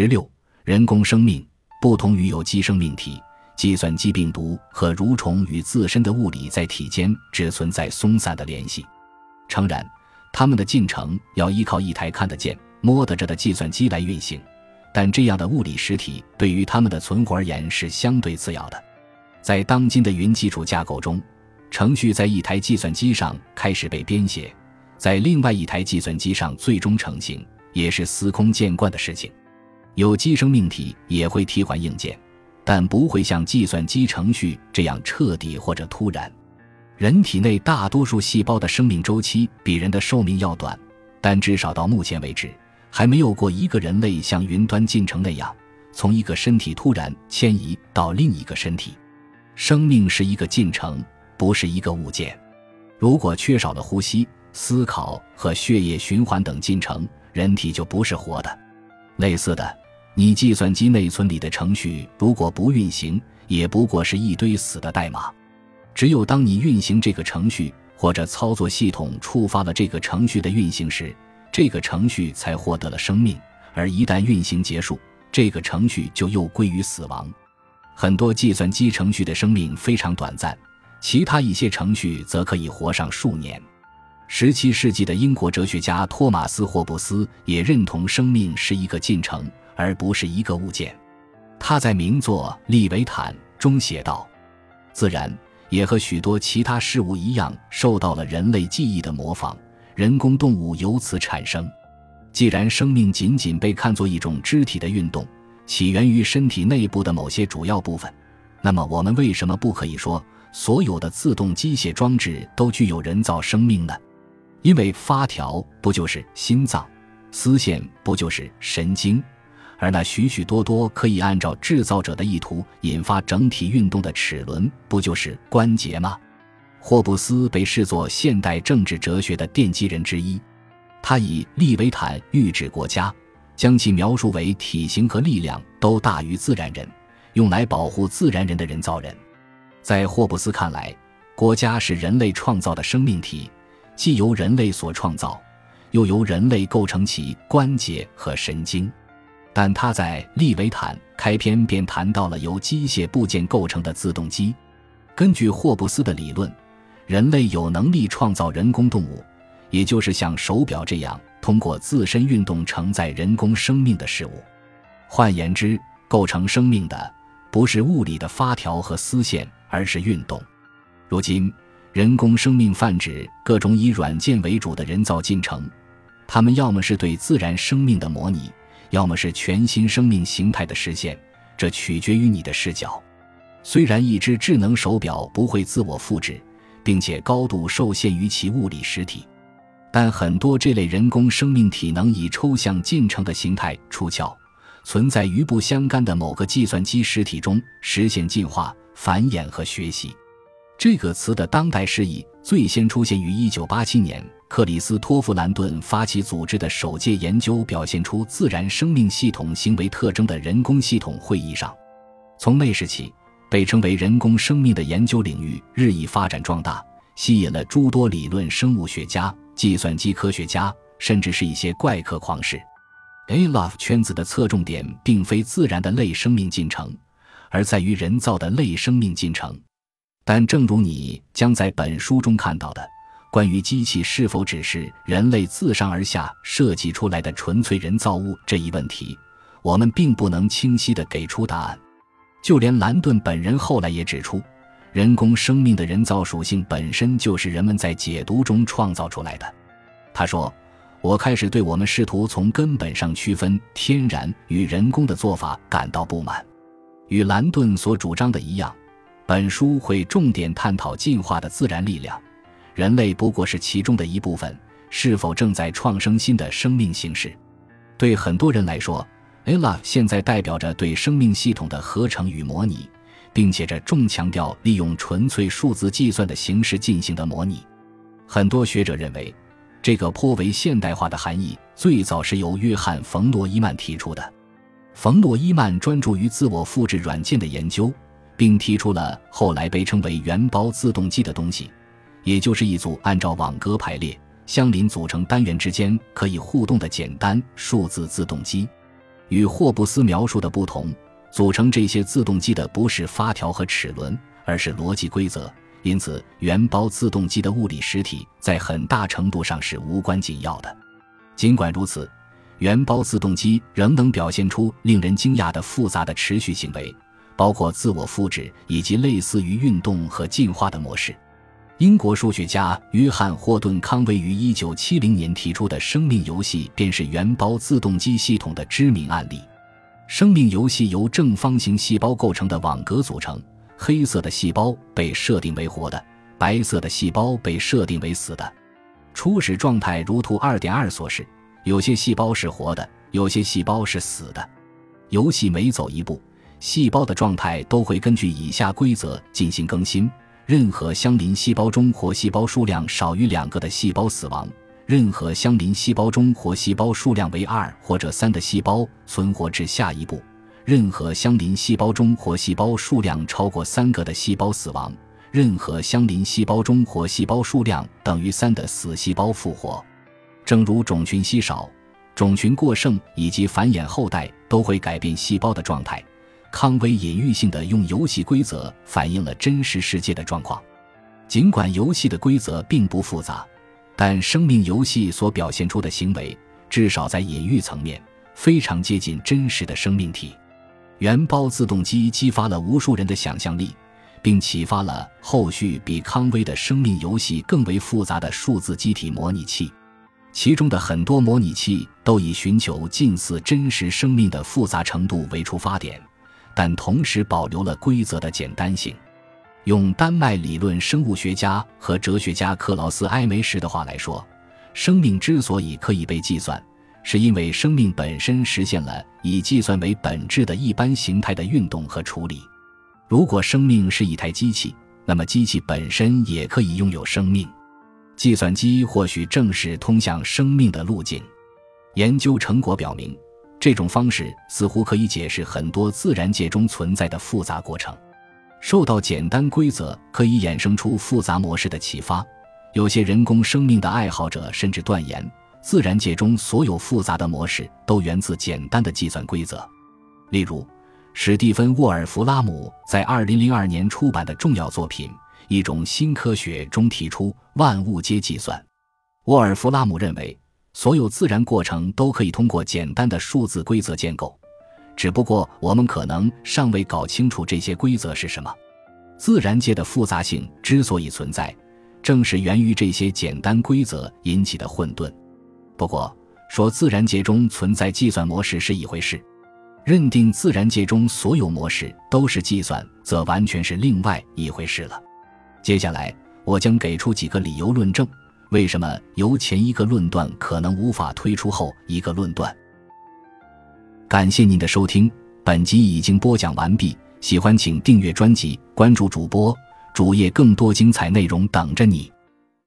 十六，人工生命不同于有机生命体，计算机病毒和蠕虫与自身的物理在体间只存在松散的联系。诚然，它们的进程要依靠一台看得见、摸得着的计算机来运行，但这样的物理实体对于它们的存活而言是相对次要的。在当今的云基础架构中，程序在一台计算机上开始被编写，在另外一台计算机上最终成型，也是司空见惯的事情。有机生命体也会替换硬件，但不会像计算机程序这样彻底或者突然。人体内大多数细胞的生命周期比人的寿命要短，但至少到目前为止，还没有过一个人类像云端进程那样，从一个身体突然迁移到另一个身体。生命是一个进程，不是一个物件。如果缺少了呼吸、思考和血液循环等进程，人体就不是活的。类似的。你计算机内存里的程序如果不运行，也不过是一堆死的代码。只有当你运行这个程序，或者操作系统触发了这个程序的运行时，这个程序才获得了生命。而一旦运行结束，这个程序就又归于死亡。很多计算机程序的生命非常短暂，其他一些程序则可以活上数年。十七世纪的英国哲学家托马斯·霍布斯也认同生命是一个进程。而不是一个物件，他在名作《利维坦》中写道：“自然也和许多其他事物一样，受到了人类记忆的模仿，人工动物由此产生。既然生命仅仅被看作一种肢体的运动，起源于身体内部的某些主要部分，那么我们为什么不可以说所有的自动机械装置都具有人造生命呢？因为发条不就是心脏，丝线不就是神经？”而那许许多多可以按照制造者的意图引发整体运动的齿轮，不就是关节吗？霍布斯被视作现代政治哲学的奠基人之一，他以利维坦喻指国家，将其描述为体型和力量都大于自然人，用来保护自然人的人造人。在霍布斯看来，国家是人类创造的生命体，既由人类所创造，又由人类构成其关节和神经。但他在《利维坦》开篇便谈到了由机械部件构成的自动机。根据霍布斯的理论，人类有能力创造人工动物，也就是像手表这样通过自身运动承载人工生命的事物。换言之，构成生命的不是物理的发条和丝线，而是运动。如今，人工生命泛指各种以软件为主的人造进程，它们要么是对自然生命的模拟。要么是全新生命形态的实现，这取决于你的视角。虽然一只智能手表不会自我复制，并且高度受限于其物理实体，但很多这类人工生命体能以抽象进程的形态出窍，存在于不相干的某个计算机实体中，实现进化、繁衍和学习。这个词的当代释义最先出现于1987年。克里斯托弗·兰顿发起组织的首届研究表现出自然生命系统行为特征的人工系统会议上，从那时起，被称为人工生命的研究领域日益发展壮大，吸引了诸多理论生物学家、计算机科学家，甚至是一些怪客狂士。A-Love 圈子的侧重点并非自然的类生命进程，而在于人造的类生命进程。但正如你将在本书中看到的。关于机器是否只是人类自上而下设计出来的纯粹人造物这一问题，我们并不能清晰地给出答案。就连兰顿本人后来也指出，人工生命的人造属性本身就是人们在解读中创造出来的。他说：“我开始对我们试图从根本上区分天然与人工的做法感到不满。与兰顿所主张的一样，本书会重点探讨进化的自然力量。”人类不过是其中的一部分，是否正在创生新的生命形式？对很多人来说，ella 现在代表着对生命系统的合成与模拟，并且着重强调利用纯粹数字计算的形式进行的模拟。很多学者认为，这个颇为现代化的含义最早是由约翰·冯·诺依曼提出的。冯·诺依曼专注于自我复制软件的研究，并提出了后来被称为原包自动机的东西。也就是一组按照网格排列、相邻组成单元之间可以互动的简单数字自动机。与霍布斯描述的不同，组成这些自动机的不是发条和齿轮，而是逻辑规则。因此，原包自动机的物理实体在很大程度上是无关紧要的。尽管如此，原包自动机仍能表现出令人惊讶的复杂的持续行为，包括自我复制以及类似于运动和进化的模式。英国数学家约翰霍顿·康威于1970年提出的生命游戏，便是原包自动机系统的知名案例。生命游戏由正方形细胞构成的网格组成，黑色的细胞被设定为活的，白色的细胞被设定为死的。初始状态如图2.2所示，有些细胞是活的，有些细胞是死的。游戏每走一步，细胞的状态都会根据以下规则进行更新。任何相邻细胞中活细胞数量少于两个的细胞死亡；任何相邻细胞中活细胞数量为二或者三的细胞存活至下一步；任何相邻细胞中活细胞数量超过三个的细胞死亡；任何相邻细胞中活细胞数量等于三的死细胞复活。正如种群稀少、种群过剩以及繁衍后代都会改变细胞的状态。康威隐喻性的用游戏规则反映了真实世界的状况，尽管游戏的规则并不复杂，但生命游戏所表现出的行为，至少在隐喻层面非常接近真实的生命体。原包自动机激发了无数人的想象力，并启发了后续比康威的生命游戏更为复杂的数字机体模拟器，其中的很多模拟器都以寻求近似真实生命的复杂程度为出发点。但同时保留了规则的简单性。用丹麦理论生物学家和哲学家克劳斯·埃梅什的话来说，生命之所以可以被计算，是因为生命本身实现了以计算为本质的一般形态的运动和处理。如果生命是一台机器，那么机器本身也可以拥有生命。计算机或许正是通向生命的路径。研究成果表明。这种方式似乎可以解释很多自然界中存在的复杂过程。受到简单规则可以衍生出复杂模式的启发，有些人工生命的爱好者甚至断言，自然界中所有复杂的模式都源自简单的计算规则。例如，史蒂芬·沃尔弗拉姆在2002年出版的重要作品《一种新科学》中提出“万物皆计算”。沃尔弗拉姆认为。所有自然过程都可以通过简单的数字规则建构，只不过我们可能尚未搞清楚这些规则是什么。自然界的复杂性之所以存在，正是源于这些简单规则引起的混沌。不过，说自然界中存在计算模式是一回事，认定自然界中所有模式都是计算，则完全是另外一回事了。接下来，我将给出几个理由论证。为什么由前一个论断可能无法推出后一个论断？感谢您的收听，本集已经播讲完毕。喜欢请订阅专辑，关注主播主页，更多精彩内容等着你。